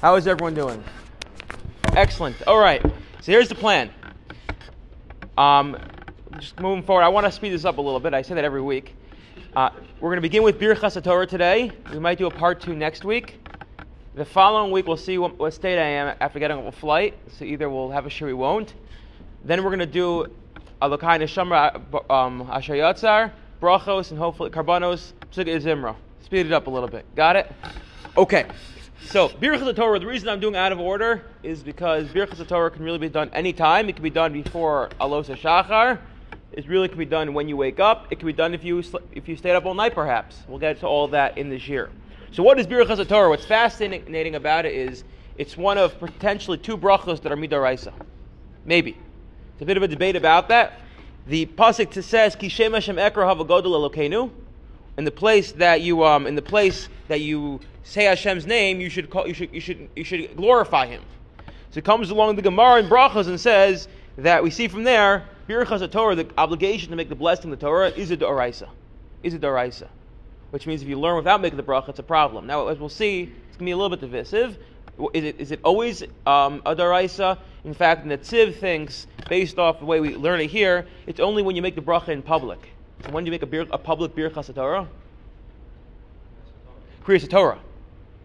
How is everyone doing? Excellent. All right. So here's the plan. Um, just moving forward, I want to speed this up a little bit. I say that every week. Uh, we're going to begin with Birchas Torah today. We might do a part two next week. The following week, we'll see what, what, state I am after getting off a flight. So either we'll have a show, we won't. Then we're going to do a Alokai Neshama um, Asher Yatzar, Brachos, and hopefully Karbanos, Psuga Zimra. Speed it up a little bit. Got it? Okay. So, Birchas Torah, the reason I'm doing out of order is because Birchas Torah can really be done anytime. It can be done before Alos Shachar. It really can be done when you wake up. It can be done if you if you stayed up all night, perhaps. We'll get to all that in this year. So, what is Birchas Torah? What's fascinating about it is it's one of potentially two brachos that are midaraisa. Maybe. It's a bit of a debate about that. The pasuk says, "Kishem Hashem Ekra Havagodol Elokenu." In the place that you um, in the place that you say Hashem's name, you should call, you should you should you should glorify Him. So it comes along the Gemara in Brachos and says that we see from there Birchas Torah, the obligation to make the blessing of the Torah is a doraisa, is a doraisa, which means if you learn without making the bracha, it's a problem. Now, as we'll see, it's to be a little bit divisive. Is it, is it always um, a doraisa? In fact, Netziv thinks, based off the way we learn it here, it's only when you make the bracha in public. So when do you make a, bir, a public birchas Torah? Kriyas Torah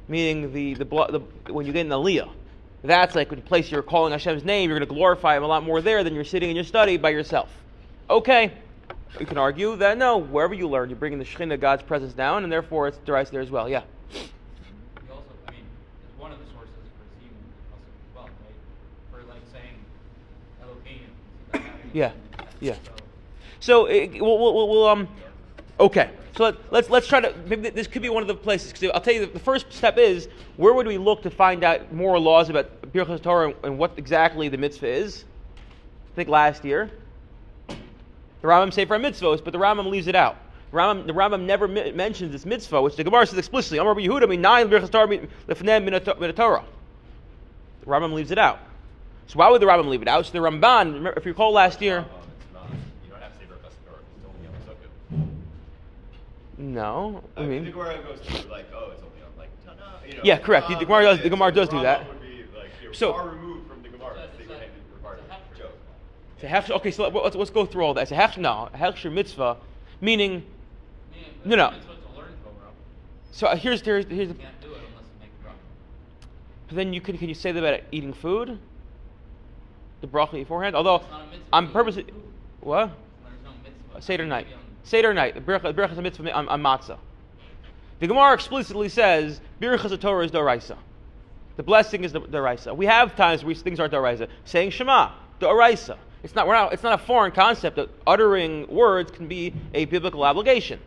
meaning the, the, the, when you get in aliyah. That's like the place you're calling Hashem's name, you're going to glorify Him a lot more there than you're sitting in your study by yourself. Okay, you can argue that no, wherever you learn, you're bringing the Shekhinah, God's presence down, and therefore it's derives there as well. Yeah. Also, I mean, one of the sources for seeing as well, right? For like saying Elohim. Yeah, yeah. So it, we'll, we'll, we'll um, okay. So let, us let's, let's try to. Maybe this could be one of the places. Because I'll tell you, the first step is where would we look to find out more laws about Birchas Torah and what exactly the mitzvah is? I think last year the Rambam say for mitzvahs, but the Rambam leaves it out. The Rambam, the Rambam never mi- mentions this mitzvah, which the Gemara says explicitly. Amar Yehuda nine Birchas Torah lefnem min Torah. The Rambam leaves it out. So why would the Rambam leave it out? So the Ramban, if you recall last year. No, I mean the Gemara goes through like, oh, it's only on like Tana. You know, yeah, correct. the Gemara does. The Gemara does do that. Would be, like, so far removed from the Gemara. It's a hef, okay, so let's, let's go through all that. It's a hef, no, a hechsher mitzvah, meaning, no, no. So uh, here's here's here's. The, but then you can can you say that about eating food? The broccoli beforehand, although I'm purposely what? Seder night. Seder night, the Birchas Mitzvah on, on matzah. The Gemara explicitly says Birchas Torah is Doraisa. The blessing is the Doraisa. We have times where things aren't Doraisa. Saying Shema, Doraisa. It's not, not, it's not a foreign concept that uttering words can be a biblical obligation.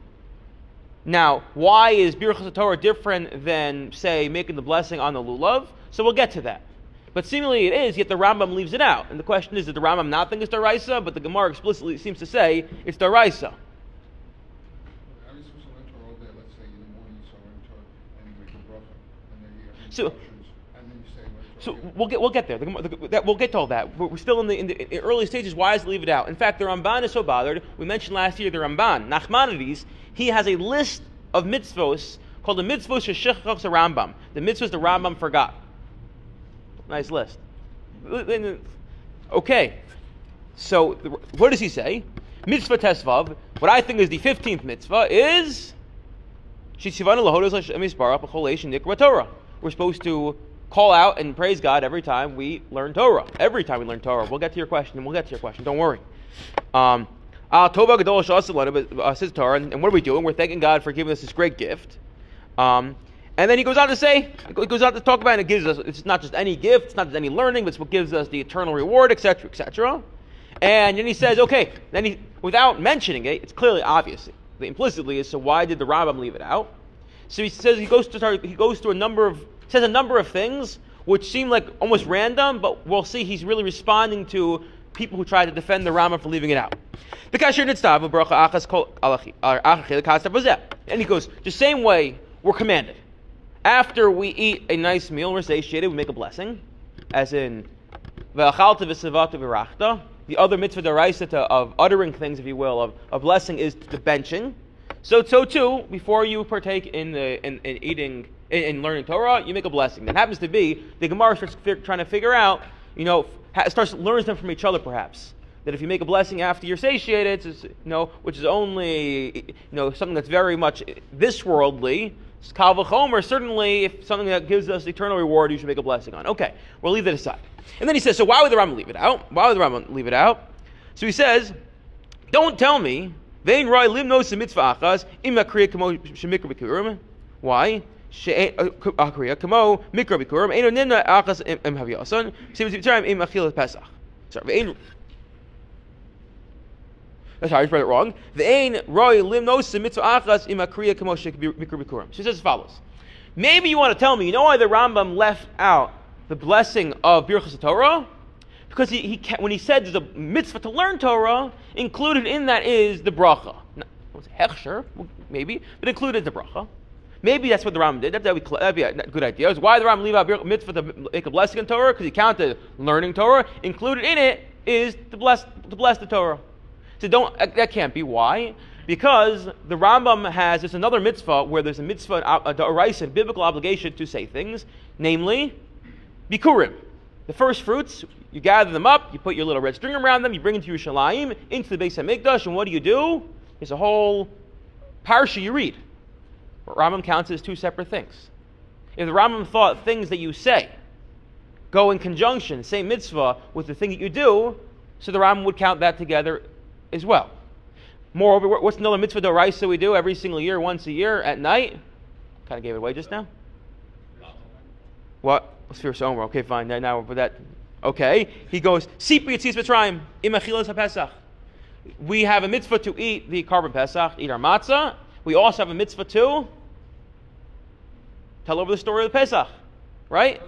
Now, why is Birchas Torah different than, say, making the blessing on the lulav? So we'll get to that. But seemingly it is, yet the Rambam leaves it out. And the question is, did the Rambam not think it's Daraisa? But the Gemara explicitly seems to say it's Daraisa. So, so we'll get we'll get there. The, the, we'll get to all that. We're still in the, in the early stages. Why is leave it out? In fact, the Ramban is so bothered. We mentioned last year the Ramban Nachmanides. He has a list of mitzvos called the mitzvos sheshechachs Rambam. The mitzvos the Rambam forgot. Nice list. Okay, so what does he say? Mitzvah tesvav. What I think is the fifteenth mitzvah is shishivanu lahodos yisbarach b'chol nikra Torah we're supposed to call out and praise God every time we learn Torah. Every time we learn Torah. We'll get to your question. We'll get to your question. Don't worry. Um, uh, uh, says Torah, and what are we doing? We're thanking God for giving us this great gift. Um, and then he goes on to say, he goes on to talk about, and it gives us, it's not just any gift, it's not just any learning, but it's what gives us the eternal reward, etc., etc. And then he says, okay, then he, without mentioning it, it's clearly obvious. Implicitly is, so why did the Rambam leave it out? So he says he goes to start, he goes through a number of says a number of things which seem like almost random, but we'll see he's really responding to people who try to defend the Rama for leaving it out. And he goes, the same way we're commanded. After we eat a nice meal, we're satiated, we make a blessing, as in the other mitzvah of uttering things, if you will, of, of blessing is the benching. So, so too, before you partake in, the, in, in eating in, in learning Torah, you make a blessing. That happens to be the Gemara starts trying to figure out, you know, ha- starts learns them from each other perhaps. That if you make a blessing after you're satiated, it's, you know, which is only you know something that's very much eh, this worldly. Kal certainly if something that gives us eternal reward, you should make a blessing on. Okay, we'll leave that aside. And then he says, so why would the Rambam leave it out? Why would the Rambam leave it out? So he says, don't tell me, vein roy limnos mitzvah achas im akriya kamo shemikra bikurim. Why? Eh, uh, akriya kamo mikra bikurim. Eino nimna achas im haviyasan. Same time im achil pesach. Sorry, vein. That's how I read it wrong. Vein roy limnos mitzvah achas im akriya kamo shemikra bikurim. She says as follows. Maybe you want to tell me, you know why the Rambam left out the blessing of Birchas Torah? Because he, he when he said there's a mitzvah to learn Torah, included in that is the bracha. Was Hechsher, maybe, but included the bracha. Maybe that's what the Rambam did. That would be, that'd be a good idea. Was why the Rambam leave out mitzvah to make a blessing in Torah? Because he counted learning Torah. Included in it is to bless to bless the Torah. So don't that can't be why. Because the Rambam has there's another mitzvah where there's a mitzvah, a, a, a biblical obligation to say things, namely, bikurim. The first fruits, you gather them up, you put your little red string around them, you bring them to Yerushalayim, into the Beis Hamikdash, and what do you do? There's a whole parsha you read. What Rambam counts as two separate things. If the Rambam thought things that you say go in conjunction, same mitzvah, with the thing that you do, so the Rambam would count that together as well. Moreover, what's another mitzvah doraisa we do every single year, once a year at night? Kind of gave it away just now. What? Sphere Somer. Okay, fine. Now, now for that. Okay. He goes, Sipri Yitzis Mitzrayim, Imachilas HaPesach. We have a mitzvah to eat the Korban Pesach, eat our matzah. We also have a mitzvah to tell over the story of the Pesach. Right?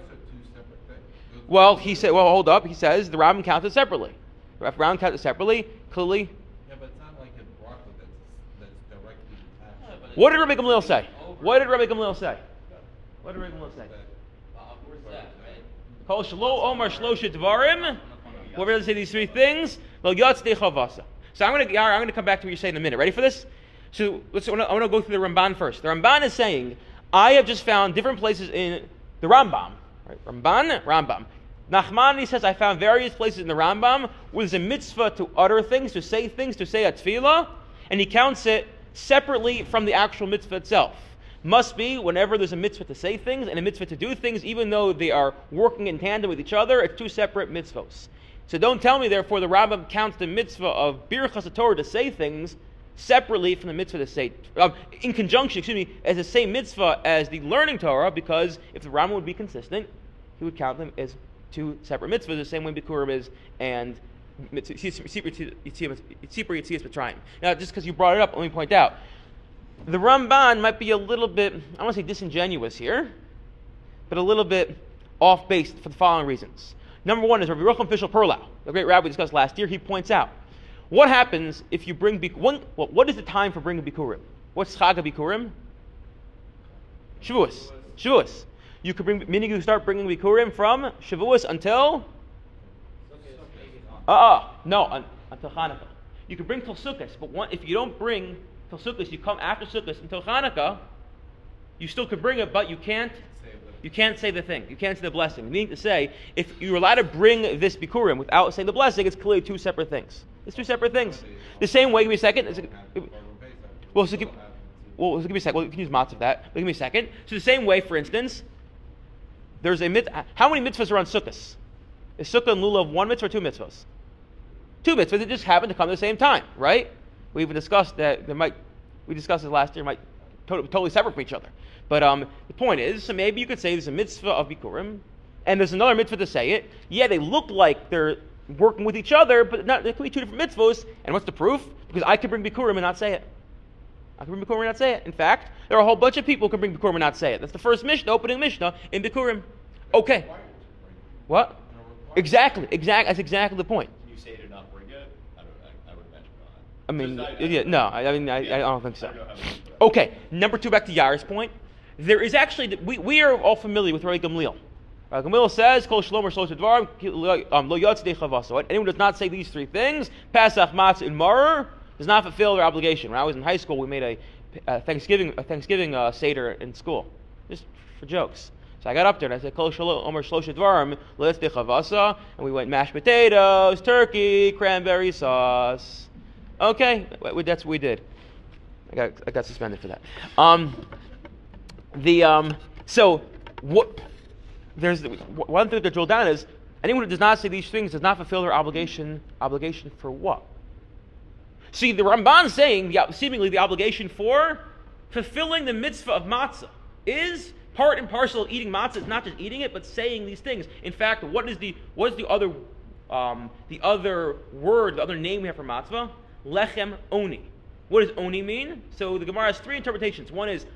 Well, he said, well, hold up. He says the Rambam counted separately. The Rambam counted separately. Clearly. Yeah, but it's not like a bracha that's, that's directly attached. What did Rabbi Gamliel say? What did Rabbi Gamliel say? What did Rabbi Gamliel say? Kol shlo omar shloshet dvarim. Whoever doesn't say these three things. So I'm going to I'm going to come back to what you say in a minute. Ready for this? So let's. I want to go through the Ramban first. The Ramban is saying, I have just found different places in the Rambam. Right? Ramban, Rambam. Nachmani says, I found various places in the Rambam where there's a mitzvah to utter things, to say things, to say a tefillah, and he counts it separately from the actual mitzvah itself. Must be whenever there's a mitzvah to say things and a mitzvah to do things, even though they are working in tandem with each other, it's two separate mitzvahs. So don't tell me, therefore, the Rambam counts the mitzvah of Birchas Torah to say things separately from the mitzvah to say, um, in conjunction, excuse me, as the same mitzvah as the learning Torah, because if the Rambam would be consistent, he would count them as two separate mitzvahs, the same way Bikurim is and Yitzipur Yitzias Mitzrayim. Now, just because you brought it up, let me point out. The Ramban might be a little bit, I want to say disingenuous here, but a little bit off base for the following reasons. Number one is Rabbi Yochanan Fishel Perlau, the great rabbi we discussed last year. He points out what happens if you bring one, well, what is the time for bringing bikurim? What's Chag bikurim? Shavuos. Shavuos. You could bring, meaning you start bringing bikurim from Shavuos until. Uh uh no, un, until Hanukkah. You could bring till but one, if you don't bring till Sukkot, you come after Sukkot until Hanukkah. You still could bring it, but you can't you can't say the thing. You can't say the blessing. Meaning to say, if you're allowed to bring this bikurim without saying the blessing, it's clearly two separate things. It's two separate things. The same way, give me a second. It, well, so give, well, so give me a second. Well, you can use matzah of that. But give me a second. So the same way, for instance, there's a mit. How many mitzvahs are on sukkahs? Is sukkah and lulav one mitzvah or two mitzvahs? Two mitzvahs that just happen to come at the same time, right? We even discussed that there might. We discussed this last year. Might totally, separate from each other. But um, the point is, so maybe you could say there's a mitzvah of Bikurim, and there's another mitzvah to say it. Yeah, they look like they're working with each other, but not, there could be two different mitzvahs. And what's the proof? Because I could bring Bikurim and not say it. I can bring Bikurim and not say it. In fact, there are a whole bunch of people who can bring Bikurim and not say it. That's the first Mishnah, opening Mishnah in Bikurim. Okay. What? Exactly. Exactly. That's exactly the point. Can you say it? I, don't, I, I would imagine not. I mean, I- I yeah, no. I, I mean, I. I don't think so. I don't know how many- Okay, number two, back to Yair's point. There is actually, we, we are all familiar with Rabbi Gamliel. Rabbi Gamliel says, Kol shalom or dvarim, um, lo chavaso. Anyone who does not say these three things, Pesach, Matzah, and Maror, does not fulfill their obligation. When I was in high school, we made a, a Thanksgiving, a Thanksgiving uh, Seder in school. Just for jokes. So I got up there and I said, Kol shalo omer shlosha dvarim listich chavasa, and we went mashed potatoes, turkey, cranberry sauce. Okay, that's what we did. I got I got suspended for that. Um, the um, so what? There's one thing to drill down is anyone who does not say these things does not fulfill their obligation. Obligation for what? See, the Ramban saying seemingly the obligation for fulfilling the mitzvah of matzah is part and parcel of eating matzah. It's not just eating it, but saying these things. In fact, what is the what is the other um, the other word, the other name we have for matzah? Lechem oni. What does oni mean? So the Gemara has three interpretations. One is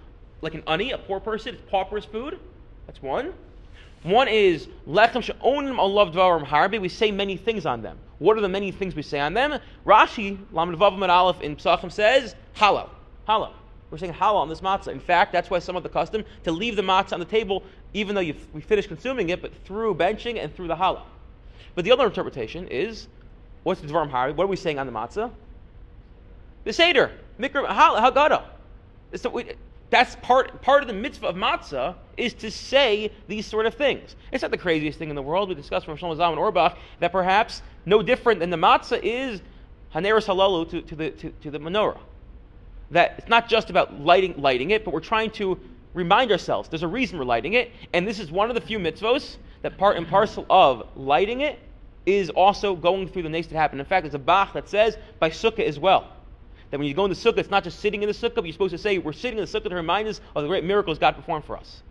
like an ani, a poor person, it's pauper's food. That's one. One is lechem she'onim alav dvarim harbe. We say many things on them. What are the many things we say on them? Rashi, Lamed Vav Aleph in Psachim says Hallel, Hallel. We're saying Hallel on this matzah. In fact, that's why some of the custom to leave the matzah on the table, even though we finished consuming it, but through benching and through the Hallel. But the other interpretation is, what's the dvarim harbe? What are we saying on the matzah? The seder, mikra haggadah. So we, that's part part of the mitzvah of matzah is to say these sort of things. It's not the craziest thing in the world. We discussed from Shlomo Zalman Auerbach that perhaps no different than the matzah is haneris halalu to, to the to, to the menorah. That it's not just about lighting lighting it, but we're trying to remind ourselves there's a reason we're lighting it, and this is one of the few mitzvos that part and parcel of lighting it is also going through the nace that happened. In fact, there's a bach that says by sukkah as well that when you go in the sukkah, it's not just sitting in the sukkah, but you're supposed to say, we're sitting in the sukkah to remind us of the great miracles God performed for us.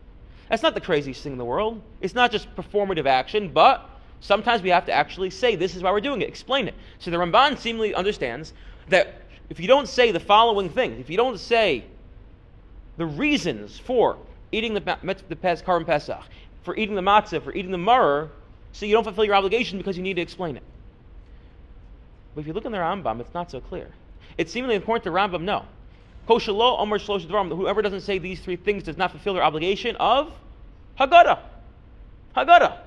That's not the craziest thing in the world. It's not just performative action, but sometimes we have to actually say, this is why we're doing it, explain it. So the Ramban seemingly understands that if you don't say the following things, if you don't say the reasons for eating the, the Karim Pesach, for eating the matzah, for eating the maror, so you don't fulfill your obligation because you need to explain it. But if you look in the Rambam, it's not so clear. It's seemingly important to Rambam, no. Koshalo Omer Shlosh whoever doesn't say these three things does not fulfill their obligation of Haggadah. Haggadah.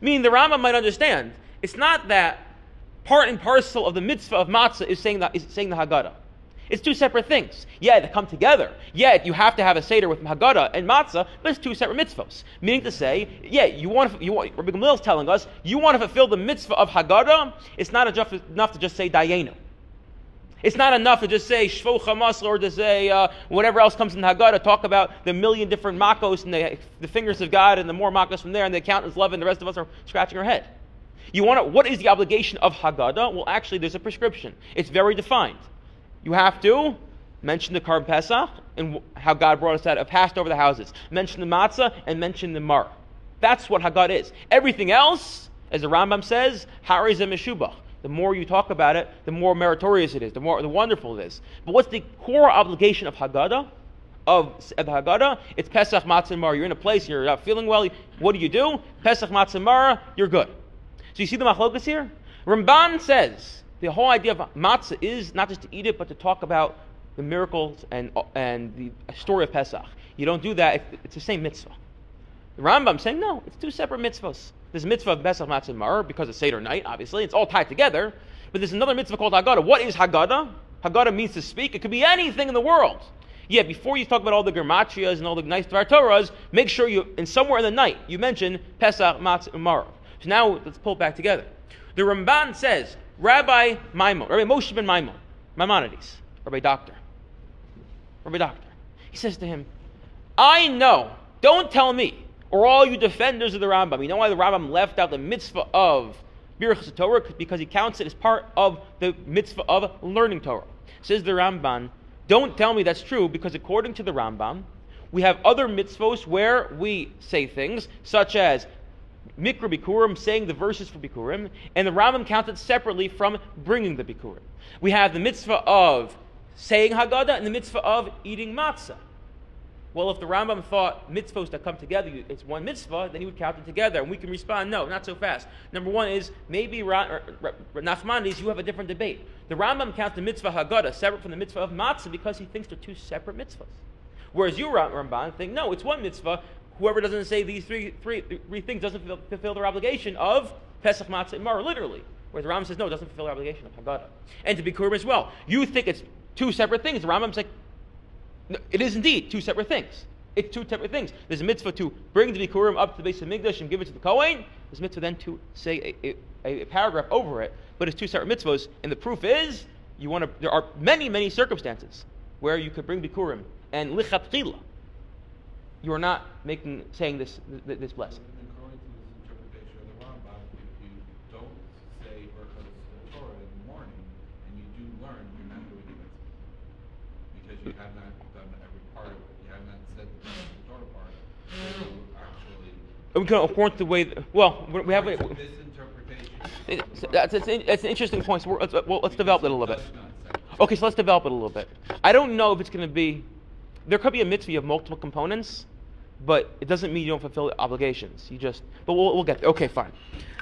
Meaning the Rambam might understand, it's not that part and parcel of the mitzvah of matzah is saying, that, is saying the Haggadah. It's two separate things. Yeah, they come together. Yet you have to have a seder with Haggadah and matzah, but it's two separate mitzvahs. Meaning to say, yeah, you want to, you want, Rabbi Gamliel is telling us, you want to fulfill the mitzvah of Haggadah, it's not enough to just say Dayenu. It's not enough to just say Shvo Hamas or to say uh, whatever else comes in Haggadah, talk about the million different makos and the, the fingers of God and the more makos from there, and the accountants love and the rest of us are scratching our head. You want to, what is the obligation of Haggadah? Well, actually, there's a prescription. It's very defined. You have to mention the Karb Pesach and how God brought us out of passed over the houses. Mention the matzah and mention the mar. That's what Haggadah is. Everything else, as the Rambam says, Haris and Meshubach. The more you talk about it, the more meritorious it is, the more the wonderful it is. But what's the core obligation of Haggadah? Of, of Haggadah, it's Pesach Matzah Mar. You're in a place, you're not feeling well. What do you do? Pesach Matzah Mar, you're good. So you see the machlokas here? Ramban says the whole idea of matzah is not just to eat it, but to talk about the miracles and, and the story of Pesach. You don't do that, it's the same mitzvah. The Rambam saying, no, it's two separate mitzvahs. A mitzvah of Pesach Matzah Mar because it's Seder night, obviously. It's all tied together. But there's another mitzvah called Haggadah. What is Haggadah? Haggadah means to speak. It could be anything in the world. Yeah, before you talk about all the Gematrias and all the nice Dvar Torahs, make sure you, in somewhere in the night, you mention Pesach Matzah Mar. So now let's pull it back together. The Ramban says, Rabbi Maimon, Rabbi Moshe ben Maimon, Maimonides, Rabbi Doctor, Rabbi Doctor. He says to him, I know, don't tell me, or all you defenders of the Rambam. You know why the Rambam left out the mitzvah of Birchas Torah? Because he counts it as part of the mitzvah of learning Torah. Says the Ramban, don't tell me that's true, because according to the Rambam, we have other mitzvahs where we say things, such as Mikra Bikurim, saying the verses for Bikurim, and the Rambam counted separately from bringing the Bikurim. We have the mitzvah of saying Haggadah and the mitzvah of eating matzah. Well, if the Rambam thought mitzvahs that come together, it's one mitzvah, then he would count them together. And we can respond, no, not so fast. Number one is maybe Nachmanides, you have a different debate. The Rambam counts the mitzvah Haggadah separate from the mitzvah of matzah because he thinks they're two separate mitzvahs. Whereas you, Ramban, think, no, it's one mitzvah. Whoever doesn't say these three, three, three things doesn't fulfill, their obligation of Pesach, Matzah, and Mar, literally. Whereas the Rambam says, no, it doesn't fulfill their obligation of Haggadah. And to be Kurim as well. You think it's two separate things. The Rambam's like, it is indeed two separate things. It's two separate things. There's a mitzvah to bring the Bikurim up to the base of Migdash and give it to the Kohen. There's a mitzvah then to say a, a, a paragraph over it, but it's two separate mitzvahs. And the proof is, you want to. There are many, many circumstances where you could bring Bikurim and lichatchila. You are not making saying this, this blessing. And According to this interpretation of the Rambam, if you don't say Berachos Torah in the morning, and you do learn, you're not doing the mitzvah. Because you have not done every part of it, you have not said the Berachos Torah part, so you actually. We can to the way. Well, we have. This interpretation. That's, it's, an interesting point. So let's, well, let's develop it a little bit. Okay, so let's develop it a little bit. I don't know if it's going to be. There could be a mitzvah of multiple components, but it doesn't mean you don't fulfill obligations. You just. But we'll, we'll get there. Okay, fine.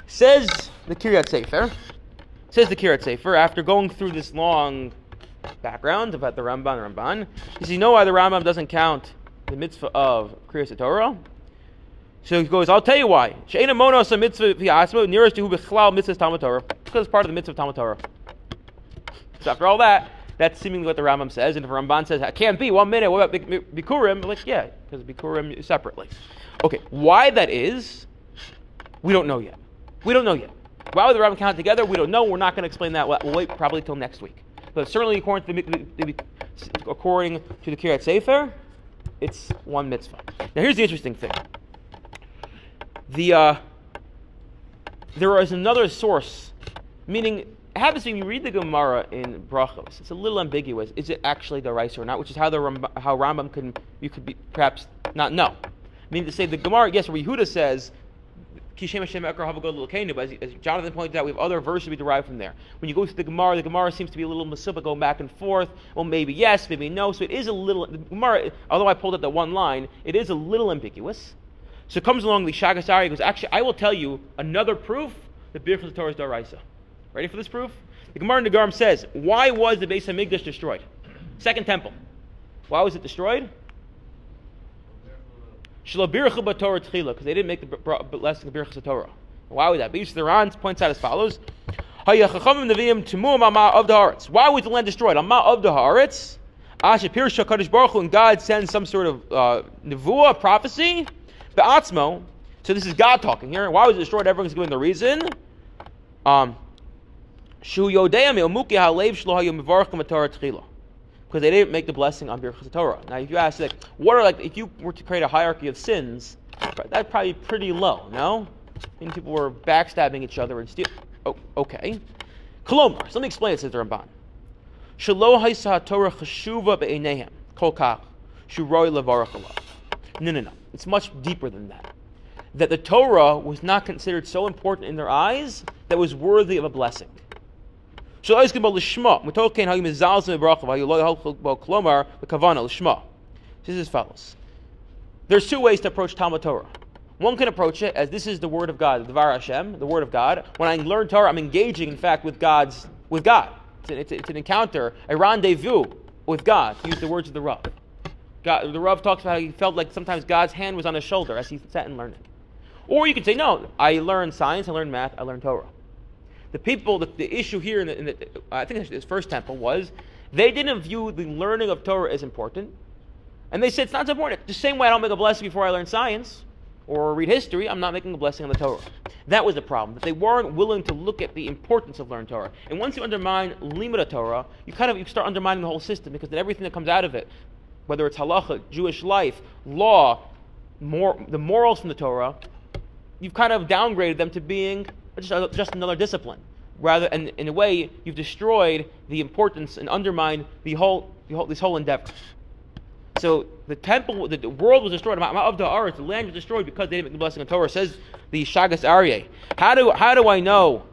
Says the Kiryat Sefer. Says the Kiryat Sefer after going through this long background about the Ramban and Ramban. Does he know why the Rambam doesn't count the mitzvah of Kriyas Torah? So he goes, I'll tell you why. She'ena monos a mitzvah nearest to who b'chlal mitzvah Talmud Torah. Because it's part of the mitzvah of Talmud Torah. So after all that, that's seemingly what the Rambam says. And if Ramban says, it can't be, one minute, what about Bik- Bikurim? Like, yeah, because Bikurim separately. Okay, why that is, we don't know yet. We don't know yet. Why would the Rambam count together? We don't know. We're not going to explain that. We'll wait probably till next week. But certainly according to the, the, the according to the Kiryat Sefer, it's one mitzvah. Now here's the interesting thing. The uh, there is another source, meaning happens when you read the Gemara in Brachos. It's a little ambiguous. Is it actually the rice or not? Which is how the Ram- how Rambam can you could be perhaps not know. I mean to say the Gemara, yes, where says. But as, Jonathan pointed out, we have other verses we derive from there. When you go to the Gemara, the Gemara seems to be a little masubah, going back and forth. Well, maybe yes, maybe no. So it is a little. The Gemara, although I pulled up that one line, it is a little ambiguous. So it comes along the Shagas Aryeh goes, actually, I will tell you another proof that Birchas Torah is Daraisa. Ready for this proof? The Gemara in says, why was the Beis Hamikdash destroyed? Second temple. Why was it destroyed? Because they didn't make the blessing of Birchas Torah. Why was that? Because the Ran points out as follows. Of. Why was the land destroyed? Amma of the Haaretz. Pirsha Kadosh Baruch Hu, and God sends some sort of uh, nevuah, prophecy. Be'atzmo. So this is God talking here. Why was it destroyed? Everyone's giving the reason. Um, because they didn't make the blessing on Birchas Torah. Now, if you ask, like, what are like, if you were to create a hierarchy of sins, that'd probably be pretty low. No, people were backstabbing each other and steal. Oh, okay. Kolomar. So let me explain it. Says the Ramban. Shalo haisa Torah cheshuva be'enehem kol kach shuroi levarach. No, no, no. It's much deeper than that. That the Torah was not considered so important in their eyes that was worthy of a blessing. So I about lishma. Mitoken how you mizalzim berachav how you lo yachol klomar the kavana lishma. This is as follows. There's two ways to approach Talmud Torah. One can approach it as this is the word of God, the Devar Hashem, the word of God. When I learn Torah, I'm engaging, in fact, with God's with God. It's an, it's, it's an encounter, a rendezvous with God. To use the words of the Rav. God, the Rav talks about how he felt like sometimes God's hand was on his shoulder as he sat and learning. Or you could say, no, I learned science, I learned math, I learned Torah the people, the, the issue here in the, in the I think this first temple was they didn't view the learning of Torah as important. And they said it's not so important. The same way I don't make a blessing before I learn science or read history, I'm not making a blessing on the Torah. That was the problem, that they weren't willing to look at the importance of learning Torah. And once you undermine limud Torah, you kind of you start undermining the whole system because then everything that comes out of it, whether it's halacha, Jewish life, law, the morals from the Torah, you've kind of downgraded them to being just, just another discipline. Rather, and in a way, you've destroyed the importance and undermined the whole, the whole this whole endeavor. So the temple, the, the world was destroyed. Of the earth, the land was destroyed because they didn't make the blessing of Torah. Says the Shagas Aryeh. How do how do I know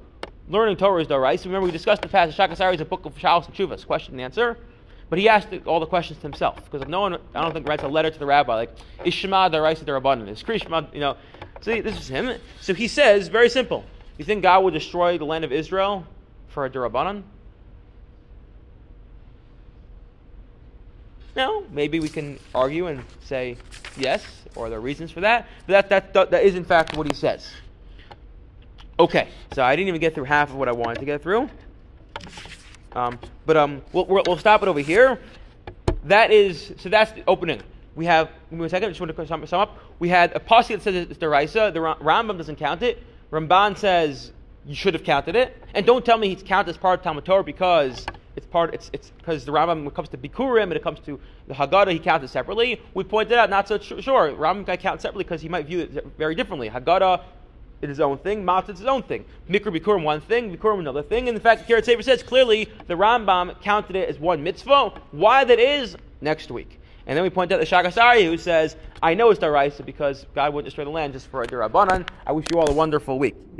learning Torah is the right? So remember we discussed the past. The Shagas Aryeh is a book of Shalos and Chuvas, question and answer. But he asked all the questions to himself because no one, I don't think, writes a letter to the rabbi like is Shema the rabbanon is Krishma, you know. See, this is him. So he says very simple. You think God would destroy the land of Israel for a Durabanan? No, maybe we can argue and say yes, or there are reasons for that. But that, that, that is, in fact, what he says. Okay, so I didn't even get through half of what I wanted to get through. Um, but um, we'll, we'll stop it over here. That is, so that's the opening. We have, give me a second, I just want to sum, sum up. We had a posse that says it's Deraisa, the Ra- Rambam doesn't count it. Ramban says you should have counted it. And don't tell me he's counted as part of Talmud Torah because it's part, it's, it's because the Rambam, when it comes to Bikurim and it comes to the Haggadah, he counted separately. We pointed out, not so sure, Rambam can count separately because he might view it very differently. Haggadah is his own thing, Matzah his own thing. Mikra Bikurim one thing, Bikurim another thing. And in fact, Kiryat Sefer says clearly the Rambam counted it as one mitzvah. Why that is, next week. And then we point out the Shagas Aryeh who says, I know it's Daraisa because God wouldn't destroy the land just for a Durabanan. I wish you all a wonderful week. Yes,